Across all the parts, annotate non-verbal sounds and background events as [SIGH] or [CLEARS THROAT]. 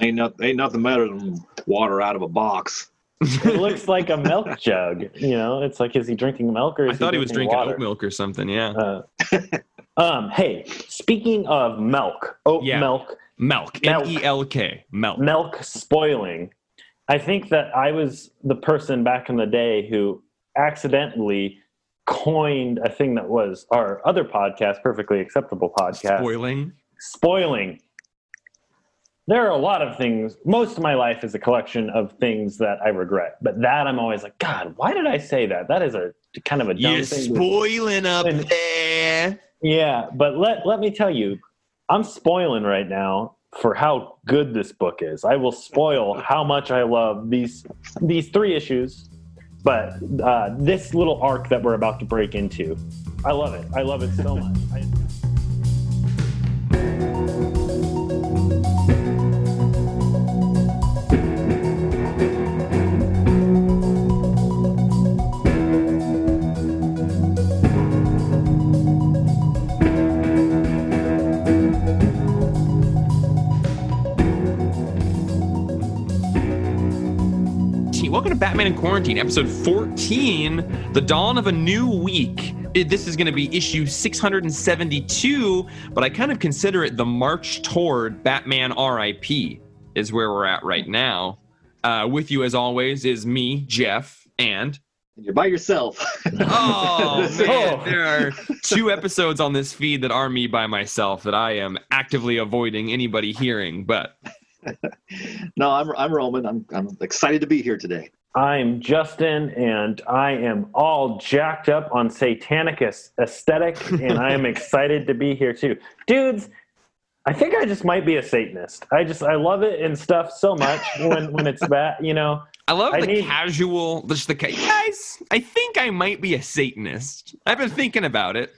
Ain't nothing, ain't nothing better than water out of a box. [LAUGHS] it looks like a milk jug. You know, it's like is he drinking milk or? Is I thought he was drinking water? oat milk or something. Yeah, Uh, um. Hey, speaking of milk, oat Yeah. milk, milk. Milk. M E L K. Milk. milk spoiling. I think that I was the person back in the day who accidentally coined a thing that was our other podcast, perfectly acceptable podcast, Spoiling. spoiling. There are a lot of things. Most of my life is a collection of things that I regret, but that I'm always like, God, why did I say that? That is a kind of a dumb You're thing. spoiling up And- there. yeah, but let let me tell you, I'm spoiling right now for how good this book is. I will spoil how much I love these these three issues, but uh, this little arc that we're about to break into, I love it. I love it so much. I, to Batman in Quarantine, episode 14, The Dawn of a New Week. It- This is going to be issue 672, but I kind of consider it the march toward Batman RIP, is where we're at right now. Uh, with you, as always, is me, Jeff, and. You're by yourself. [LAUGHS] Oh, man. Oh. There are two episodes on this feed that are me by myself that I am actively avoiding anybody hearing, but [LAUGHS] no, I'm I'm Roman. I'm I'm excited to be here today. I'm Justin, and I am all jacked up on satanic aes- aesthetic, and I am [LAUGHS] excited to be here too, dudes. I think I just might be a Satanist. I just I love it and stuff so much when when it's that you know. I love I the need- casual, just the guys. I think I might be a Satanist. I've been thinking about it.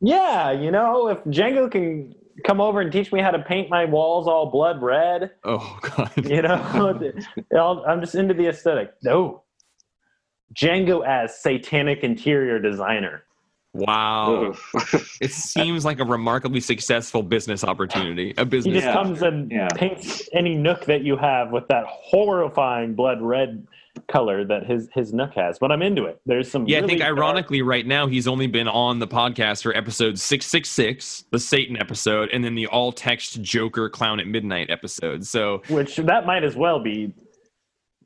Yeah, you know, if Django can come over and teach me how to paint my walls all blood red, Oh God, you know, [LAUGHS] I'll- I'm just into the aesthetic. No, Django as satanic interior designer. wow! [LAUGHS] It seems like a remarkably successful business opportunity. A business. He just comes and yeah. paints any nook that you have with that horrifying blood red color that his his nook has. But I'm into it. There's some Yeah, I really think dark- ironically, right now he's only been on the podcast for episode six six six, the Satan episode, and then the all text Joker Clown at Midnight episode. So which that might as well be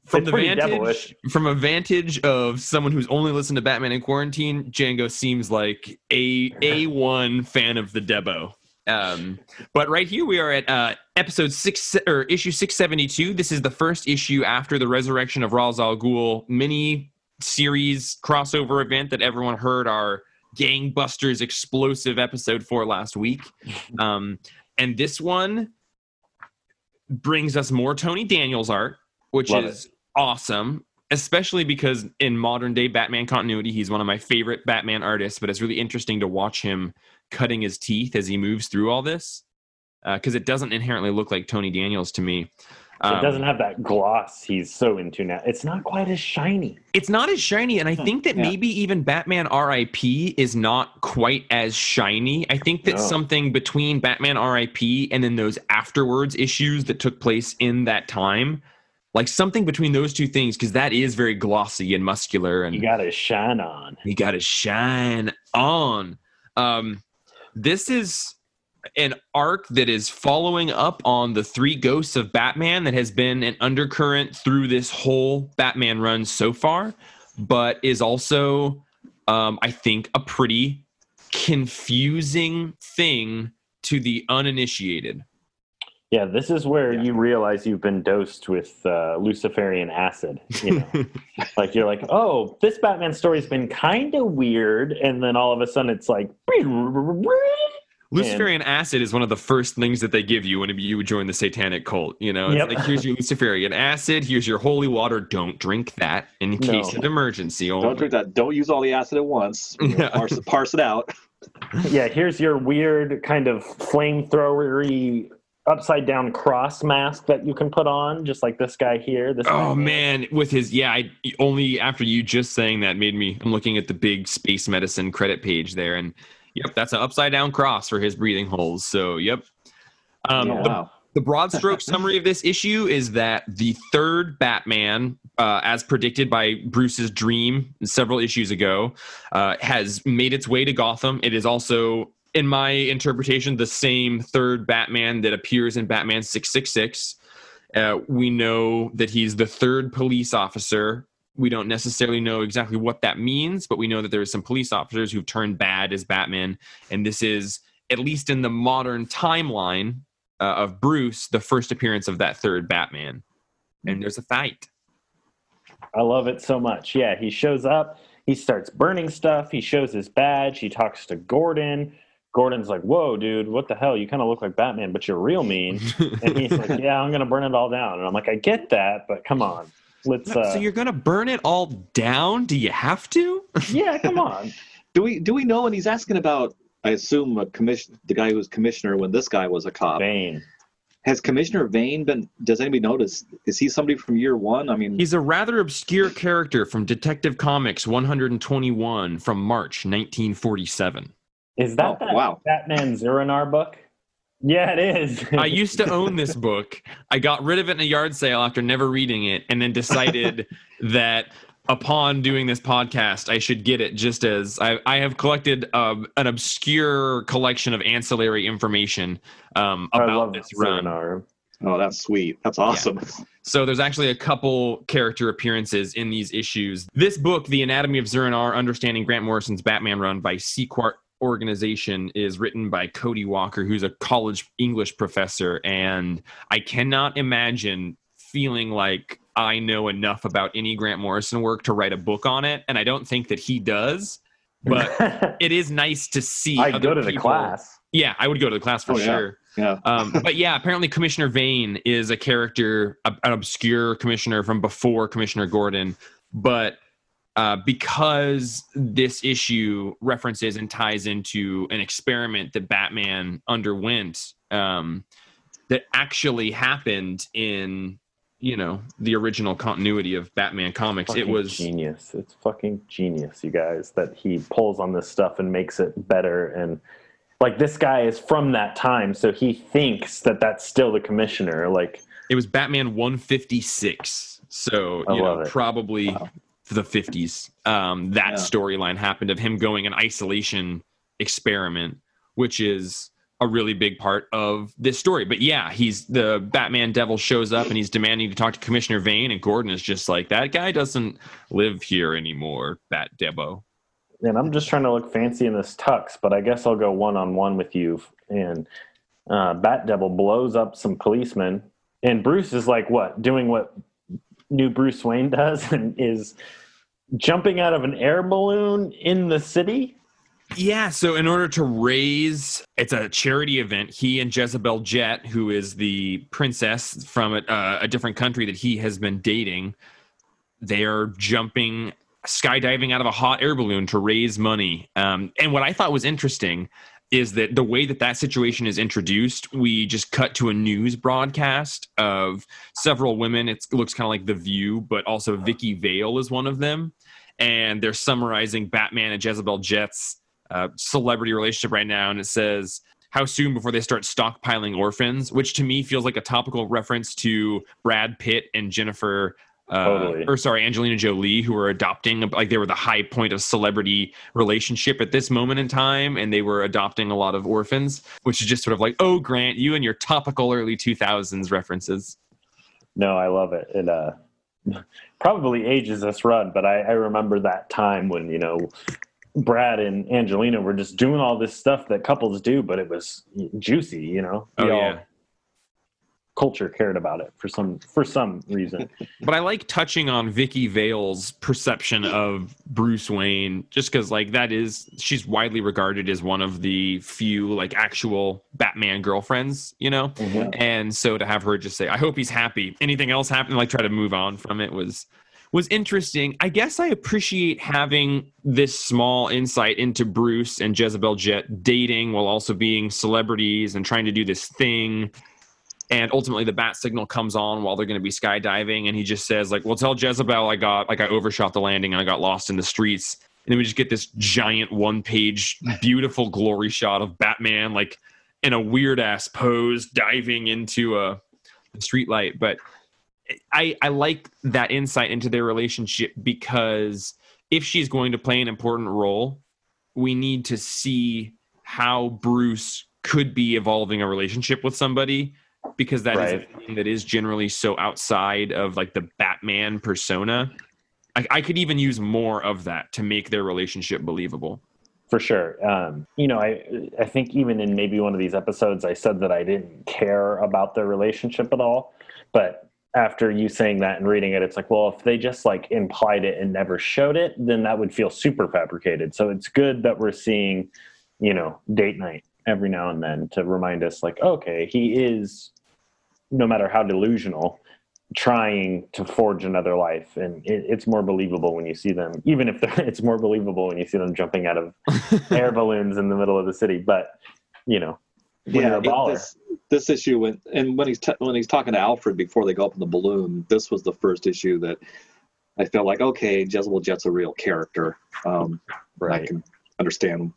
from It's the vantage devilish. from a vantage of someone who's only listened to Batman in quarantine, Django seems like a a one fan of the Debo. Um, but right here we are at uh, episode six or issue six seventy two. This is the first issue after the resurrection of Ra's al Ghul mini series crossover event that everyone heard our gangbusters explosive episode for last week. [LAUGHS] Um, and this one brings us more Tony Daniels art, which Love is awesome, especially because in modern day Batman continuity, he's one of my favorite Batman artists. But it's really interesting to watch him cutting his teeth as he moves through all this because it doesn't inherently look like Tony Daniels to me. it Um, doesn't have that gloss he's so into now. It's not quite as shiny. it's not as shiny and i think that Yeah. maybe even batman rip is not quite as shiny i think that No. something between batman rip and then those afterwards issues that took place in that time like something between those two things because that is very glossy and muscular and You got to shine on. you got to shine on. Um, this is an arc that is following up on the three ghosts of Batman that has been an undercurrent through this whole Batman run so far, but is also, um, I think, a pretty confusing thing to the uninitiated. Yeah, this is where Yeah. you realize you've been dosed with uh, Luciferian acid. You know, [LAUGHS] like you're like, oh, this Batman story's been kind of weird, and then all of a sudden it's like, [LAUGHS] Luciferian acid is one of the first things that they give you when you join the satanic cult. You know, it's Yep. like here's your Luciferian acid, here's your holy water. Don't drink that in case No. of emergency. Only. Don't drink that. Don't use all the acid at once. [LAUGHS] Yeah. Parse, parse it out. yeah, here's your weird kind of flamethrowery upside down cross mask that you can put on, just like this guy here. This Oh guy here. man, with his yeah, I only after you just saying that made me. I'm looking at the big space medicine credit page there, and yep, that's an upside down cross for his breathing holes. So yep. Um, oh, the wow. the broad stroke [LAUGHS] summary of this issue is that the third Batman, uh, as predicted by Bruce's dream several issues ago, uh, has made its way to Gotham. It is also, in my interpretation, the same third Batman that appears in Batman 666. Uh, we know that he's the third police officer. We don't necessarily know exactly what that means, but we know that there are some police officers who've turned bad as Batman. And this is, at least in the modern timeline, uh, of Bruce, the first appearance of that third Batman. And there's a fight. I love it so much. Yeah, he shows up, he starts burning stuff, he shows his badge, he talks to Gordon. Gordon's like, "Whoa, dude, what the hell? You kind of look like Batman, but you're real mean." and he's like, [LAUGHS] "Yeah, I'm gonna burn it all down." And I'm like, "I get that, but come on, let's." Uh, so you're gonna burn it all down? Do you have to? [LAUGHS] yeah, come on. Do we do we know? And he's asking about. I assume a commission, the guy who was commissioner when this guy was a cop. Bane. Has Commissioner Vane been? Does anybody notice? Is he somebody from year one? I mean, He's a rather obscure character from Detective Comics 121 from March 1947. Is that Oh, that wow. Batman Zur-En-Arrh book? Yeah, it is. [LAUGHS] I used to own this book. I got rid of it in a yard sale after never reading it, and then decided [LAUGHS] that upon doing this podcast, I should get it just as I, I have collected um, an obscure collection of ancillary information um, about this run. Zur-En-Arrh. oh, that's sweet. That's awesome. So there's actually a couple character appearances in these issues. This book, The Anatomy of Zur-En-Arrh, Understanding Grant Morrison's Batman Run by Sequart Organization, is written by Cody Walker, who's a college English professor. And I cannot imagine feeling like I know enough about any Grant Morrison work to write a book on it. And I don't think that he does. But [LAUGHS] it is nice to see. I go to the class. Yeah, I would go to the class for Oh, yeah. sure. Yeah. [LAUGHS] Um, but yeah, apparently Commissioner Vane is a character, a- an obscure commissioner from before Commissioner Gordon. But uh, because this issue references and ties into an experiment that Batman underwent um, that actually happened in, you know, the original continuity of Batman comics, it was genius. It's fucking genius, you guys, that he pulls on this stuff and makes it better. And like this guy is from that time, so he thinks that that's still the commissioner. Like, it was Batman 156. So, I you know, it. probably Wow. The 50s. Um, that Yeah. storyline happened of him going an isolation experiment, which is a really big part of this story. But yeah, he's the Batman devil shows up and he's demanding to talk to Commissioner Vane, and Gordon is just like, that guy doesn't live here anymore, Bat Debo. and I'm just trying to look fancy in this tux, but I guess I'll go one on one with you. And uh, Bat Devil blows up some policemen, and Bruce is like, what, doing what new Bruce Wayne does, [LAUGHS] and is jumping out of an air balloon in the city. Yeah, so in order to raise, it's a charity event. He and Jezebel Jet, who is the princess from a, uh, a different country that he has been dating, they are jumping, skydiving out of a hot air balloon to raise money. Um, and what I thought was interesting is that the way that that situation is introduced, we just cut to a news broadcast of several women. It looks kind of like The View, but also Vicki Vale is one of them. And they're summarizing Batman and Jezebel Jet's uh, celebrity relationship right now, and it says how soon before they start stockpiling orphans, which to me feels like a topical reference to Brad Pitt and Jennifer. Uh, Totally. Or sorry, Angelina Jolie, who were adopting, like they were the high point of celebrity relationship at this moment in time, and they were adopting a lot of orphans, which is just sort of like, oh, Grant, you and your topical early 2000s references. No, I love it. It uh, [LAUGHS] probably ages us run, but I, I remember that time when you know Brad and Angelina were just doing all this stuff that couples do, but it was juicy. You know, Oh, We all- yeah. Culture cared about it for some for some reason. But I like touching on Vicki Vale's perception of Bruce Wayne, just because like that is she's widely regarded as one of the few like actual Batman girlfriends, you know. Mm-hmm. And so to have her just say, "I hope he's happy," anything else happen, like try to move on from it was was interesting. I guess I appreciate having this small insight into Bruce and Jezebel Jet dating while also being celebrities and trying to do this thing and ultimately the bat signal comes on while they're going to be skydiving and he just says like well tell jezebel i got like i overshot the landing and i got lost in the streets and then we just get this giant one page beautiful glory shot of batman like in a weird ass pose diving into a, a street light. But I I like that insight into their relationship because if she's going to play an important role, we need to see how Bruce could be evolving a relationship with somebody because that is Right. a thing that is generally so outside of like the Batman persona. I, I could even use more of that to make their relationship believable. for sure. Um, you know, I I think even in maybe one of these episodes, I said that I didn't care about their relationship at all. But after you saying that and reading it, it's like, well, if they just like implied it and never showed it, then that would feel super fabricated. So it's good that we're seeing, you know, date night every now and then to remind us, like, okay, he is, no matter how delusional, trying to forge another life. And it, it's more believable when you see them even if [LAUGHS] it's more believable when you see them jumping out of [LAUGHS] air balloons in the middle of the city. But you know when you're a baller. this, this issue when and when he's t- when he's talking to Alfred before they go up in the balloon, this was the first issue that I felt like okay, Jezebel Jet's a real character. Um, I can understand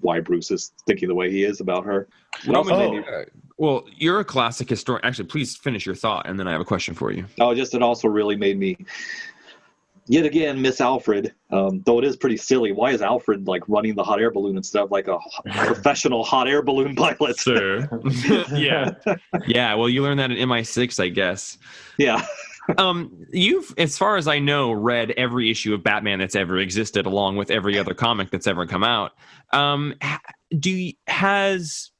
why Bruce is thinking the way he is about her. Also Oh. made Uh, well, you're a classic historian. Actually, please finish your thought, and then I have a question for you. Oh, just it also really made me yet again miss Alfred. Um, though it is pretty silly. Why is Alfred like running the hot air balloon instead of like a [LAUGHS] professional hot air balloon pilot? Sir. [LAUGHS] yeah. [LAUGHS] Yeah. Well, you learned that in MI6, I guess. yeah. Um, you've, as far as I know, read every issue of Batman that's ever existed, along with every other comic that's ever come out. Um, do you, has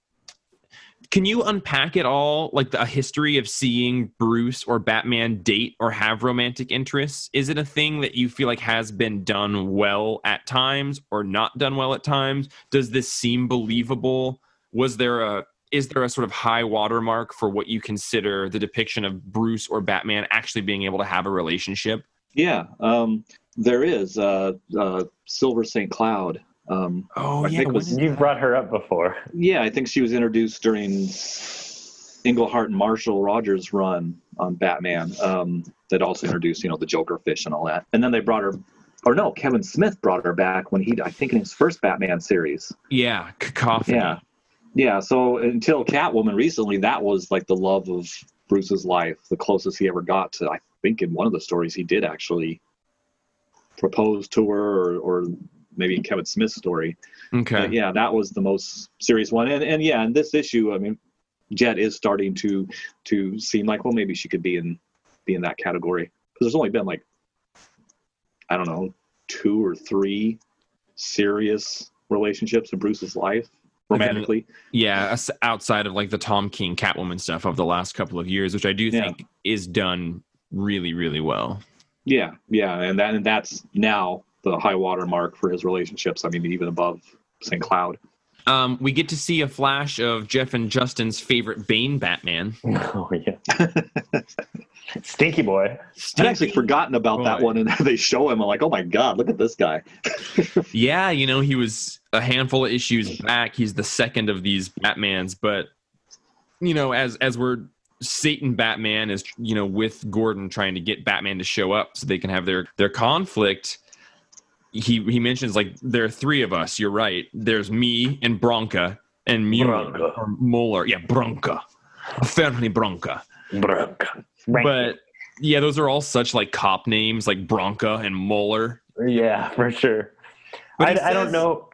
can you unpack it all, like the, a history of seeing Bruce or Batman date or have romantic interests? Is it a thing that you feel like has been done well at times or not done well at times? Does this seem believable? Was there a is there a sort of high watermark for what you consider the depiction of Bruce or Batman actually being able to have a relationship? Yeah. Um, there is uh, uh, Silver St. Cloud. Um, Oh I think was- you've brought her up before yeah, I think she was introduced during Englehart and Marshall Rogers' run on Batman. Um, that also introduced, you know, the Joker fish and all that. And then they brought her, or no, Kevin Smith brought her back when he, I think, in his first Batman series. yeah, cacophony. Yeah. Yeah. So until Catwoman recently, that was like the love of Bruce's life, the closest he ever got to. I think in one of the stories he did actually propose to her, or, or maybe in Kevin Smith's story. Okay. But yeah, that was the most serious one. And and yeah, in this issue, I mean, Jet is starting to to seem like well, maybe she could be in be in that category because there's only been like I don't know two or three serious relationships in Bruce's life romantically. Yeah, outside of like the Tom King Catwoman stuff of the last couple of years, which I do Yeah. think is done really, really well. Yeah, yeah, and that and that's now the high water mark for his relationships. I mean, even above St. Cloud. Um, we get to see a flash of Jeff and Justin's favorite Bane Batman. [LAUGHS] oh yeah [LAUGHS] stinky boy I'd actually forgotten about that one, and [LAUGHS] they show him. I'm like, oh my god, look at this guy. Yeah, you know, he was a handful of issues back. He's the second of these Batmans, but you know, as as we're Satan Batman is, you know, with Gordon trying to get Batman to show up so they can have their their conflict. He he mentions like there are three of us. You're right. There's me and Bronca and Mueller Bronca. or Mueller. Yeah, Bronca. Fernie Bronca. Bronca. But yeah, those are all such like cop names like Bronca and Mueller. yeah for sure But I, he I don't know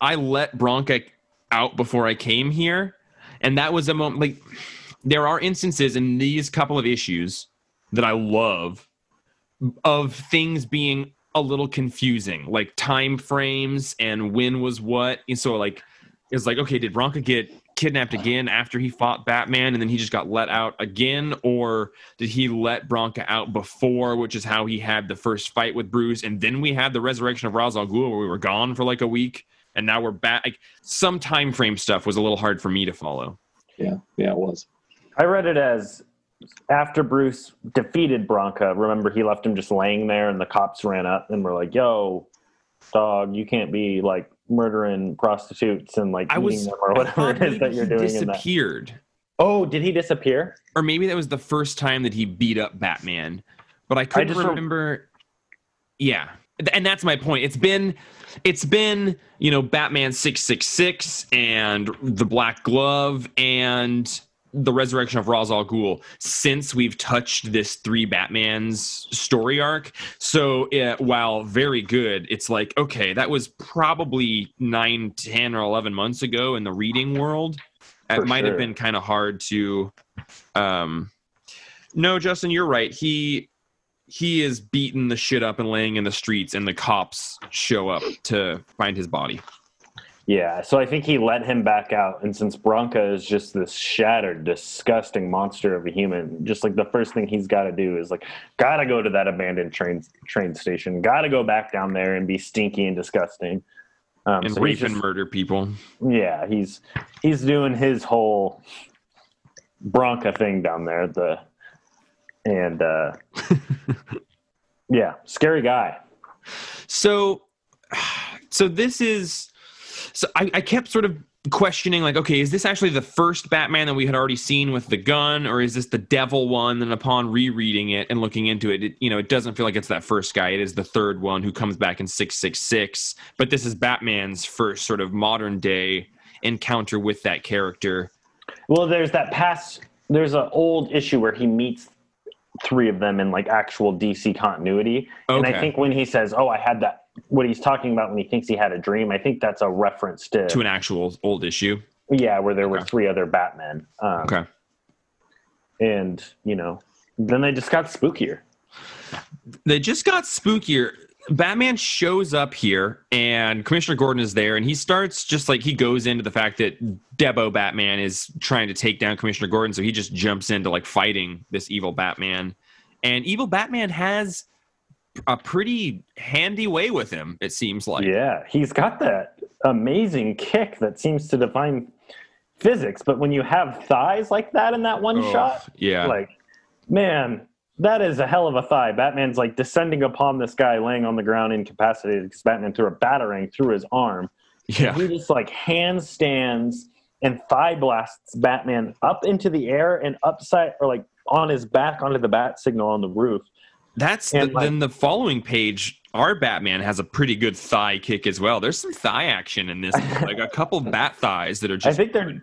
I let Bronca out before I came here, and that was a moment. Like there are instances in these couple of issues that I love of things being a little confusing, like time frames and when was what. And so like it's like okay, did Bronca get kidnapped again after he fought Batman and then he just got let out again or did he let Bronca out before which is how he had the first fight with Bruce and then we had the resurrection of Ra's al Ghul where we were gone for like a week and now we're back like some time frame stuff was a little hard for me to follow Yeah, yeah, it was. I read it as after Bruce defeated Bronca, remember he left him just laying there and the cops ran up and were like, yo, dog, you can't be like murdering prostitutes and like I eating was them or whatever it is that you're doing in that. disappeared Oh, did he disappear? or maybe that was the first time that he beat up Batman but I couldn't just rem- remember yeah and that's my point. It's been it's been you know Batman six six six and the Black Glove and the resurrection of Ra's al Ghul since we've touched this three Batman's story arc. So uh, while very good, it's like okay, that was probably nine, ten, or eleven months ago in the reading world. For it might have sure. been kind of hard to. Um, no, Justin, you're right. He he is beating the shit up and laying in the streets, and the cops show up to find his body. Yeah, so I think he let him back out, and since Bronca is just this shattered, disgusting monster of a human, just like the first thing he's got to do is like, gotta go to that abandoned train train station, gotta go back down there and be stinky and disgusting, um, and so rape just- and murder people. Yeah, he's he's doing his whole Bronca thing down there. The and uh, [LAUGHS] yeah, scary guy. So, so this is. So I, I kept sort of questioning, like, okay, is this actually the first Batman that we had already seen with the gun, or is this the Devil one? And upon rereading it and looking into it, it you know, it doesn't feel like it's that first guy. It is the third one who comes back in six six six. But this is Batman's first sort of modern day encounter with that character. Well, there's that past. There's an old issue where he meets three of them in like actual DC continuity, and I think when he says, "Oh, I had that," what he's talking about when he thinks he had a dream, I think that's a reference to, To an actual old issue. yeah, where there were three other Batmen. Um, Okay. and you know, then they just got spookier. they just got spookier. Batman shows up here and Commissioner Gordon is there and he starts just like he goes into the fact that Debo Batman is trying to take down Commissioner Gordon so he just jumps into like fighting this evil Batman. And evil Batman has a pretty handy way with him it seems like. yeah, he's got that amazing kick that seems to define physics. But when you have thighs like that in that one Oh, shot, Yeah. like, man, that is a hell of a thigh. Batman's like descending upon this guy laying on the ground incapacitated because Batman threw a batarang through his arm. yeah. He just like handstands and thigh blasts Batman up into the air and upside or like on his back onto the bat signal on the roof. That's the, like- then the following page. Our Batman has a pretty good thigh kick as well. There's some thigh action in this, like a [LAUGHS] couple bat thighs that are just. I think they're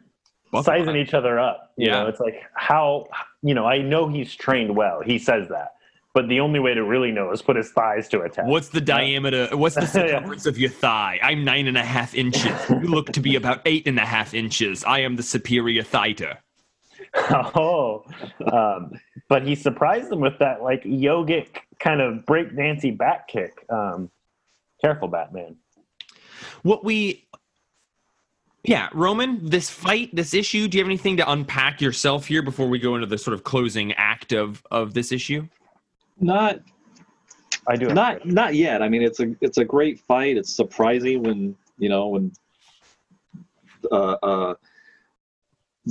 sizing each other up. You Yeah. know, it's like how you know, I know he's trained well. He says that. But the only way to really know is put his thighs to a test. What's the diameter? What's the [LAUGHS] circumference of your thigh? I'm nine and a half inches. You look to be about eight and a half inches. I am the superior thiter. [LAUGHS] oh, um, but he surprised them with that like yogic kind of breakdancy back kick. Um, careful, Batman. What we, yeah, Roman, this fight, this issue. Do you have anything to unpack yourself here before we go into the sort of closing act of of this issue? Not I do. have not to- not yet. I mean, it's a it's a great fight. It's surprising when you know when uh, uh,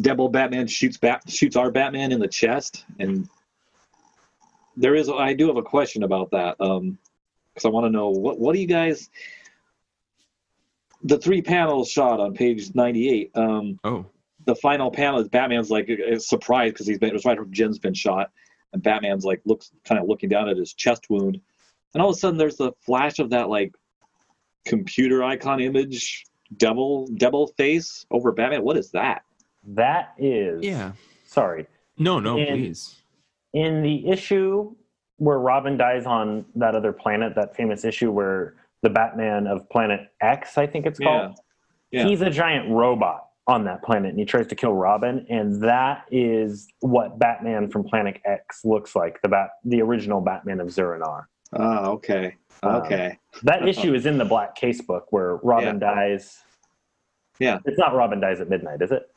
Devil Batman shoots bat shoots our Batman in the chest, and there is I do have a question about that um because I want to know what what do you guys the three panels shot on page ninety eight um Oh, the final panel is Batman's like uh, surprised because he's been it was right after Jen's been shot, and Batman's like looks kind of looking down at his chest wound, and all of a sudden there's the flash of that like computer icon image devil devil face over Batman. What is that? That is. yeah. Sorry. No, no, And- please. In the issue where Robin dies on that other planet, that famous issue where the Batman of Planet X, I think it's called. Yeah. He's a giant robot on that planet and he tries to kill Robin and that is what Batman from Planet X looks like, the bat the original Batman of Zur-En-Arrh. Ah, okay, Um, okay. That issue is in the Black Casebook where Robin dies. Yeah. It's not Robin dies at midnight, is it?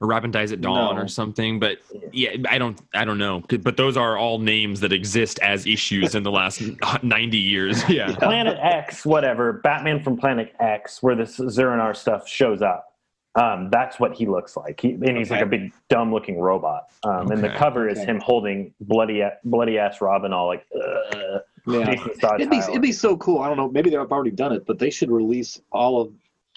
Or Robin dies at dawn No. or something. But yeah, I don't, I don't know. But those are all names that exist as issues in the last [LAUGHS] ninety years. [LAUGHS] Yeah. Planet X, whatever, Batman from Planet X, where this Zur-En-Arrh stuff shows up. Um, that's what he looks like. He, and he's like a big, dumb looking robot. Um, And the cover is Okay. him holding bloody, bloody ass Robin, all like, uh, Yeah. It'd be it'd be so cool. I don't know. Maybe they've already done it, but they should release all of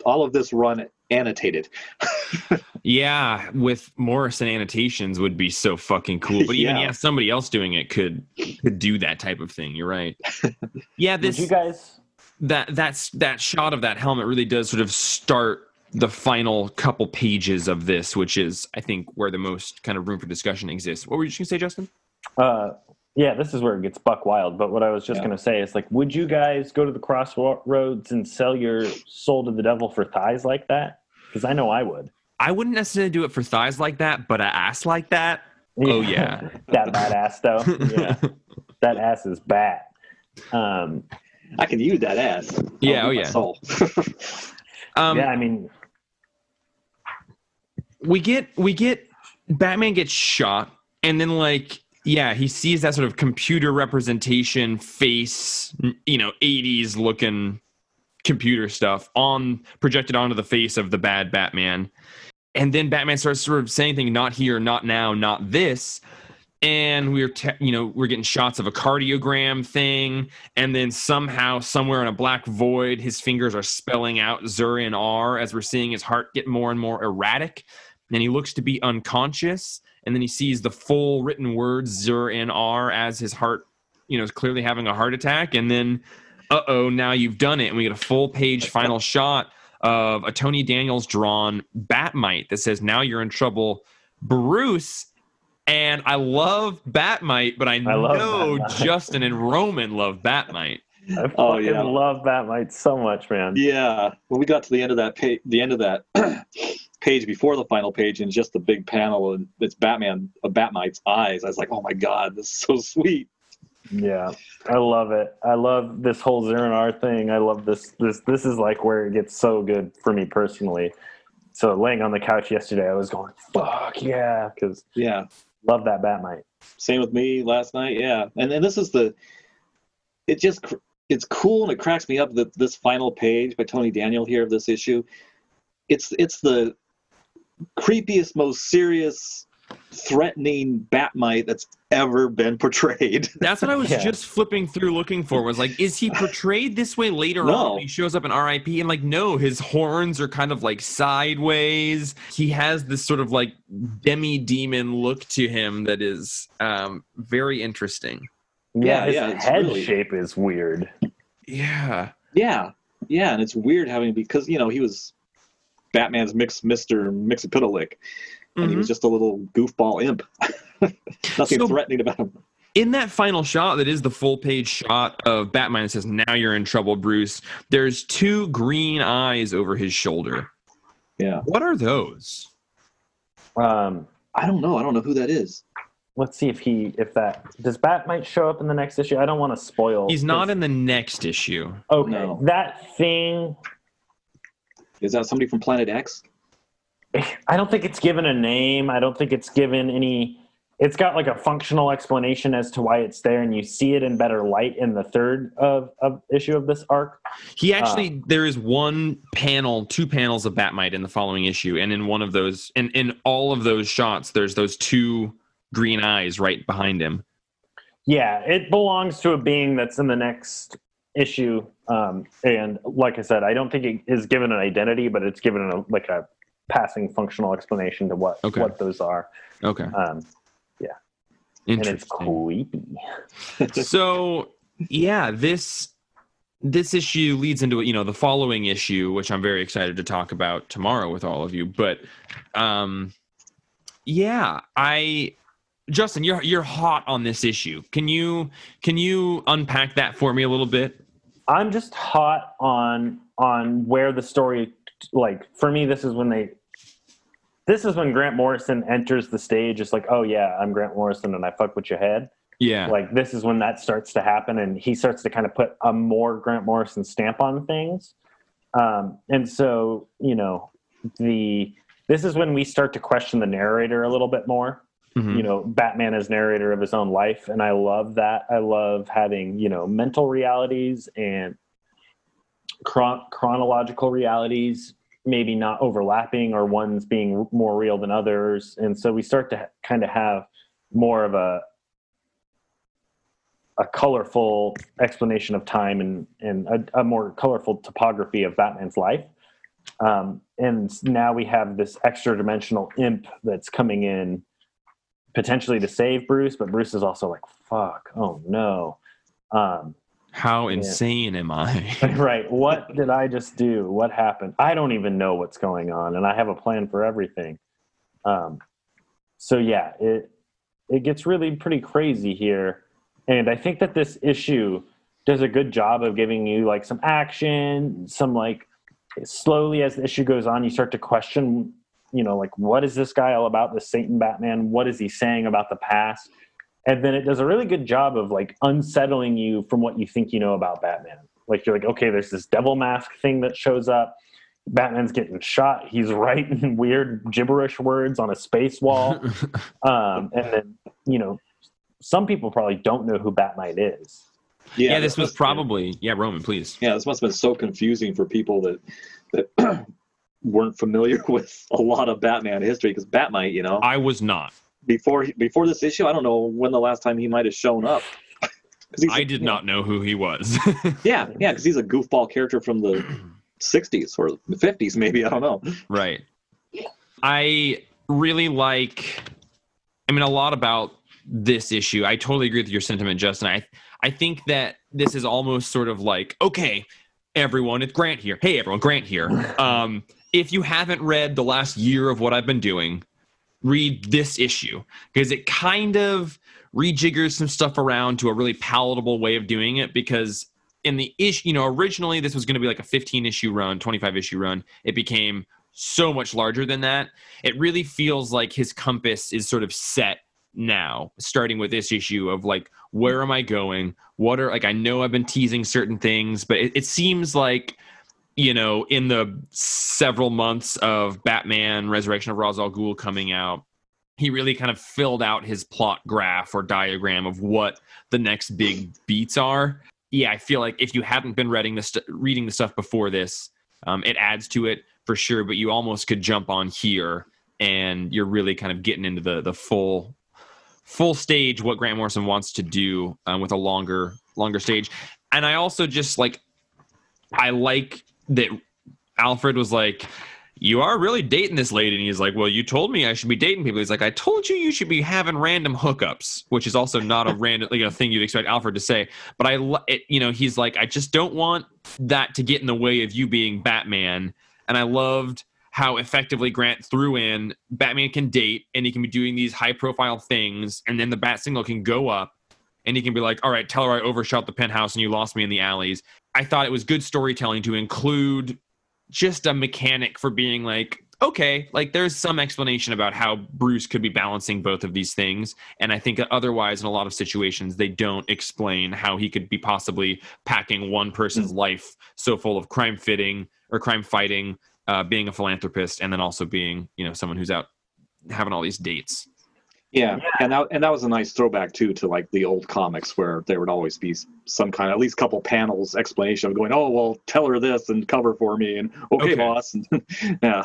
all of this run annotated. [LAUGHS] Yeah, with Morrison annotations would be so fucking cool. But even Yeah. yeah, somebody else doing it could could do that type of thing. You're right. [LAUGHS] Yeah, Did this you guys? that that's that shot of that helmet really does sort of start the final couple pages of this, which is I think where the most kind of room for discussion exists. What were you just gonna say, Justin? Uh, yeah, this is where it gets buck wild. But what I was just Yeah. going to say is like, would you guys go to the crossroads and sell your soul to the devil for thighs like that? Because I know I would. I wouldn't necessarily do it for thighs like that, but an ass like that. Oh yeah. [LAUGHS] that bad ass though. Yeah, [LAUGHS] that ass is bad. Um, I can use that ass. Yeah, I'll oh, yeah. Soul. [LAUGHS] Um, yeah, I mean, we get we get Batman gets shot, and then like yeah, he sees that sort of computer representation face, you know, 80s looking computer stuff on projected onto the face of the bad Batman. And then Batman starts sort of saying things, not here, not now, not this. And we're, te- you know, we're getting shots of a cardiogram thing. And then somehow, somewhere in a black void, his fingers are spelling out Zur-En-Arrh as we're seeing his heart get more and more erratic. And he looks to be unconscious. And then he sees the full written words Zur-En-Arrh as his heart, you know, is clearly having a heart attack. And then, uh oh, now you've done it. And we get a full page final shot of a Tony Daniels drawn Bat-Mite that says, Now you're in trouble, Bruce. And I love Bat-Mite, but I, I love know Justin and Roman love Bat-Mite. [LAUGHS] I fucking Oh, yeah. love Bat-Mite so much, man. Yeah, when we got to the end of that page, the end of that [CLEARS THROAT] page before the final page, and just the big panel, and it's Batman, a Bat-Mite's eyes. I was like, oh my god, this is so sweet. Yeah, I love it. I love this whole Zur-En-Arrh thing. I love this. This this is like where it gets so good for me personally. So laying on the couch yesterday, I was going, "Fuck yeah!" Because Yeah, love that Bat-Mite. same with me last night. Yeah, and and this is the, it just it's cool and it cracks me up that this final page by Tony Daniel here of this issue, it's it's the creepiest, most serious, threatening Bat-Mite that's ever been portrayed. [LAUGHS] That's what I was Yeah. just flipping through looking for. Was like, is he [LAUGHS] portrayed this way later No. on? He shows up in RIP, and like, no, his horns are kind of like sideways. He has this sort of like demi demon look to him that is um, very interesting. Yeah, Yeah, his yeah, head really- shape is weird. Yeah, Yeah, yeah, and it's weird having because you know he was Batman's mix Mister Mxyzptlk, and he was just a little goofball imp. [LAUGHS] [LAUGHS] Nothing So- threatening about him. in that final shot that is the full page shot of Batman that says, Now you're in trouble, Bruce. There's two green eyes over his shoulder. Yeah, What are those? Um, I don't know. I don't know who that is. let's see if he if that does Bat-Mite show up in the next issue. I don't want to spoil. He's not his- in the next issue. Okay, No. that thing. Is that somebody from Planet X? [LAUGHS] I don't think it's given a name. I don't think it's given any. It's got like a functional explanation as to why it's there, and you see it in better light in the third of, of issue of this arc. He actually, there is one panel, two panels of Bat-Mite in the following issue, and in one of those, and in all of those shots, there's those two green eyes right behind him. Yeah, it belongs to a being that's in the next issue. Um, and like I said, I don't think it is given an identity, but it's given a like a passing functional explanation to what Okay. what those are. Okay, Um, and it's interesting. creepy. [LAUGHS] so yeah this this issue leads into you know the following issue which i'm very excited to talk about tomorrow with all of you but um yeah i justin you're you're hot on this issue can you can you unpack that for me a little bit I'm just hot on on where the story like for me this is when they this is when Grant Morrison enters the stage it's like oh yeah I'm Grant Morrison and I fuck with your head. Yeah. Like this is when that starts to happen and he starts to kind of put a more Grant Morrison stamp on things. Um, and so you know the this is when we start to question the narrator a little bit more. Mhm. you know batman is narrator of his own life and i love that. I love having you know mental realities and chron- chronological realities maybe not overlapping or ones being more real than others and so we start to kind of have more of a a colorful explanation of time and and a, a more colorful topography of batman's life Um, and now we have this extra dimensional imp that's coming in potentially to save Bruce, but Bruce is also like, fuck, oh no. Um, How insane am I? [LAUGHS] right. What did I just do? What happened? I don't even know what's going on, and I have a plan for everything. Um, so yeah, it it gets really pretty crazy here, and I think that this issue does a good job of giving you like some action, some like slowly as the issue goes on, you start to question, you know, like what is this guy all about? This Satan Batman? What is he saying about the past? And then it does a really good job of like unsettling you from what you think you know about batman like you're like okay there's this devil mask thing that shows up batman's getting shot he's [LAUGHS] writing weird gibberish words on a space wall [LAUGHS] um, and then you know some people probably don't know who Bat-Mite is yeah, this was must- probably yeah. Roman, please. Yeah, this must have been so confusing for people that that [CLEARS THROAT] weren't familiar [LAUGHS] with a lot of Batman history because Bat-Mite, you know, I was not. Before before this issue, I don't know when the last time he might have shown up. [LAUGHS] he's a- I did not know who he was. [LAUGHS] Yeah, yeah, because he's a goofball character from the [CLEARS THROAT] '60s or the '50s, maybe. I don't know. Right. I really like I mean a lot about this issue. I totally agree with your sentiment, Justin. I I think that this is almost sort of like, okay, everyone, it's Grant here. Hey everyone, Grant here. [LAUGHS] Um, if you haven't read the last year of what I've been doing, read this issue because it kind of rejiggers some stuff around to a really palatable way of doing it because in the issue, you know, originally this was going to be like a 15 issue run, 25 issue run. It became so much larger than that. It really feels like his compass is sort of set now, starting with this issue of like, where am I going? What are like, I know I've been teasing certain things, but it, it seems like, you know, in the several months of Batman Resurrection of Ra's al Ghul coming out, he really kind of filled out his plot graph or diagram of what the next big beats are. Yeah, I feel like if you hadn't been reading the st- reading the stuff before this, um, it adds to it for sure. But you almost could jump on here, and you're really kind of getting into the the full full stage what Grant Morrison wants to do um, with a longer longer stage. And I also just like I like that Alfred was like, "You are really dating this lady," and he's like, "Well, you told me I should be dating people." He's like, "I told you you should be having random hookups," which is also not a [LAUGHS] random like a thing you'd expect Alfred to say. But I, it, you know, he's like, "I just don't want that to get in the way of you being Batman." And I loved how effectively Grant threw in Batman can date and he can be doing these high profile things, and then the bat signal can go up and he can be like, all right, tell her I overshot the penthouse and you lost me in the alleys. I thought it was good storytelling to include just a mechanic for being like, okay, like there's some explanation about how Bruce could be balancing both of these things. And I think otherwise, in a lot of situations, they don't explain how he could be possibly packing one person's life so full of crime fitting or crime fighting, uh, being a philanthropist, and then also being, you know, someone who's out having all these dates. Yeah, and that and that was a nice throwback too to like the old comics where there would always be some kind of at least couple panels explanation of going, oh well, tell her this and cover for me and okay, Okay. boss. And, [LAUGHS] yeah,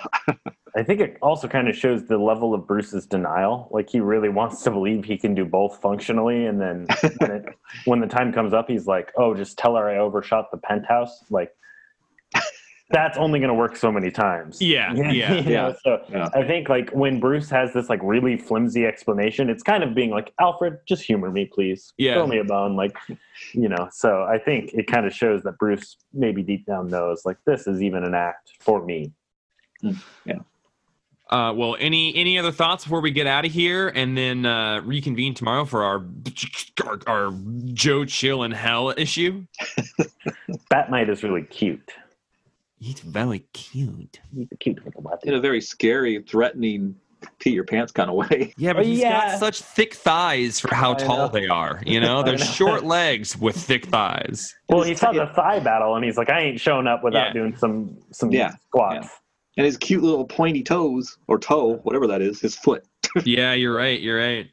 I think it also kind of shows the level of Bruce's denial. Like he really wants to believe he can do both functionally, and then when, it, [LAUGHS] when the time comes up, he's like, "Oh, just tell her I overshot the penthouse." Like that's only going to work so many times. Yeah, [LAUGHS] You yeah. Yeah, So yeah. I think like when Bruce has this like really flimsy explanation, it's kind of being like, "Alfred, just humor me, please. Yeah. Throw me a bone." Like, you know. So I think it kind of shows that Bruce maybe deep down knows like this is even an act for me. Uh, well, any any other thoughts before we get out of here and then uh, reconvene tomorrow for our our, our Joe Chill in Hell issue? [LAUGHS] Bat-Mite is really cute. He's very cute. He's a cute little bat. in a very scary, threatening, pee your pants kind of way. Yeah, but Oh, he's yeah. got such thick thighs for how I tall know. they are. You know, [LAUGHS] they're know. short legs with thick thighs. Well, he saw the thigh battle, and he's like, "I ain't showing up without Yeah. doing some some Yeah, squats." And his cute little pointy toes or toe, whatever that is, his foot. [LAUGHS] yeah, you're right. You're right.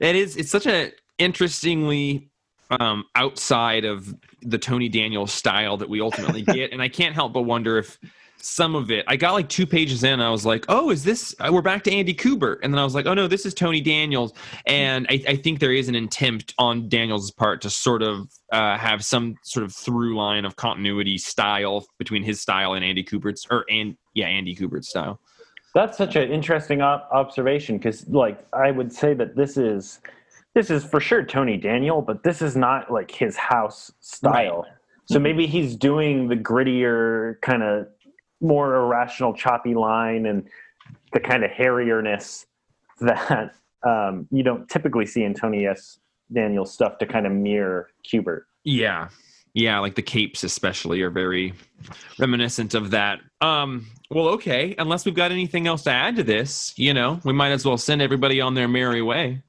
It is. It's such a interestingly um, outside of the Tony Daniels style that we ultimately [LAUGHS] get, and I can't help but wonder if some of it. I got like two pages in, I was like, "Oh, is this? uh, We're back to Andy Kubert," and then I was like, "Oh no, this is Tony Daniels." And I, I think there is an attempt on Daniels' part to sort of uh, have some sort of through line of continuity style between his style and Andy Kubert's, or and yeah, Andy Kubert style. That's such an interesting op- observation because, like, I would say that this is this is for sure Tony Daniel, but this is not like his house style. So maybe he's doing the grittier, kind of more irrational, choppy line and the kind of hairierness that um, you don't typically see in Tony S. Daniel stuff to kind of mirror Kubert. Yeah. Yeah, like the capes especially are very reminiscent of that. Um, well, okay, unless we've got anything else to add to this, you know, we might as well send everybody on their merry way.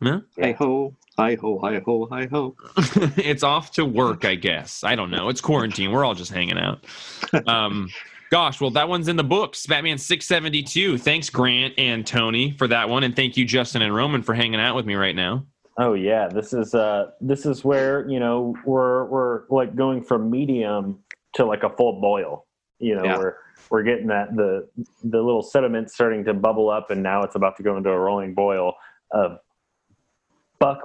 Huh? Hi ho, hi ho, hi ho, hi ho. [LAUGHS] it's off to work, I guess. I don't know. It's quarantine. We're all just hanging out. Um, [LAUGHS] gosh, well, that one's in the books. Batman 672. Thanks, Grant and Tony, for that one. And thank you, Justin and Roman, for hanging out with me right now. Oh yeah, this is uh this is where you know we're we're like going from medium to like a full boil. You know, Yeah. we're we're getting that the the little sediment starting to bubble up, and now it's about to go into a rolling boil of buck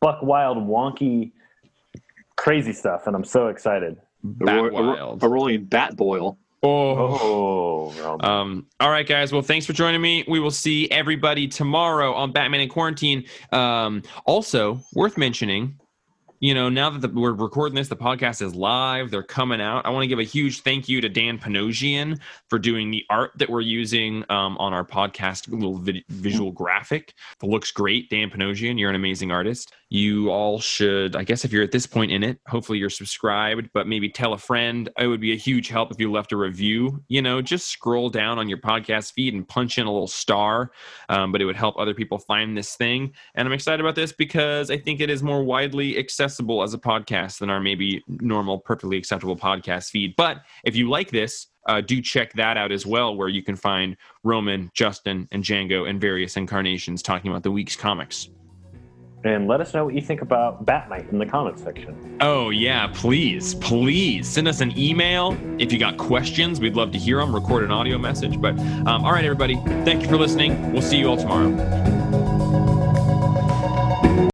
buck wild wonky crazy stuff, and I'm so excited. A, Bat ro- a ro- wild. a rolling bat boil. Oh. Oh, Um, all right, guys. Well, thanks for joining me. We will see everybody tomorrow on Batman in Quarantine. Um, also, worth mentioning, you know, now that the, we're recording this, the podcast is live. They're coming out. I want to give a huge thank you to Dan Panosian for doing the art that we're using um, on our podcast, little vid- visual graphic. It looks great. Dan Panosian, you're an amazing artist. You all should, I guess, if you're at this point in it, hopefully you're subscribed, but maybe tell a friend. It would be a huge help if you left a review. You know, just scroll down on your podcast feed and punch in a little star, um, but it would help other people find this thing. And I'm excited about this because I think it is more widely accessible as a podcast than our maybe normal, perfectly acceptable podcast feed. But if you like this, uh, do check that out as well, where you can find Roman, Justin, and Django and various incarnations talking about the week's comics. And let us know what you think about Bat-Mite in the comments section. Oh, yeah, please, please send us an email if you got questions. We'd love to hear them, record an audio message. But um, all right, everybody, thank you for listening. We'll see you all tomorrow.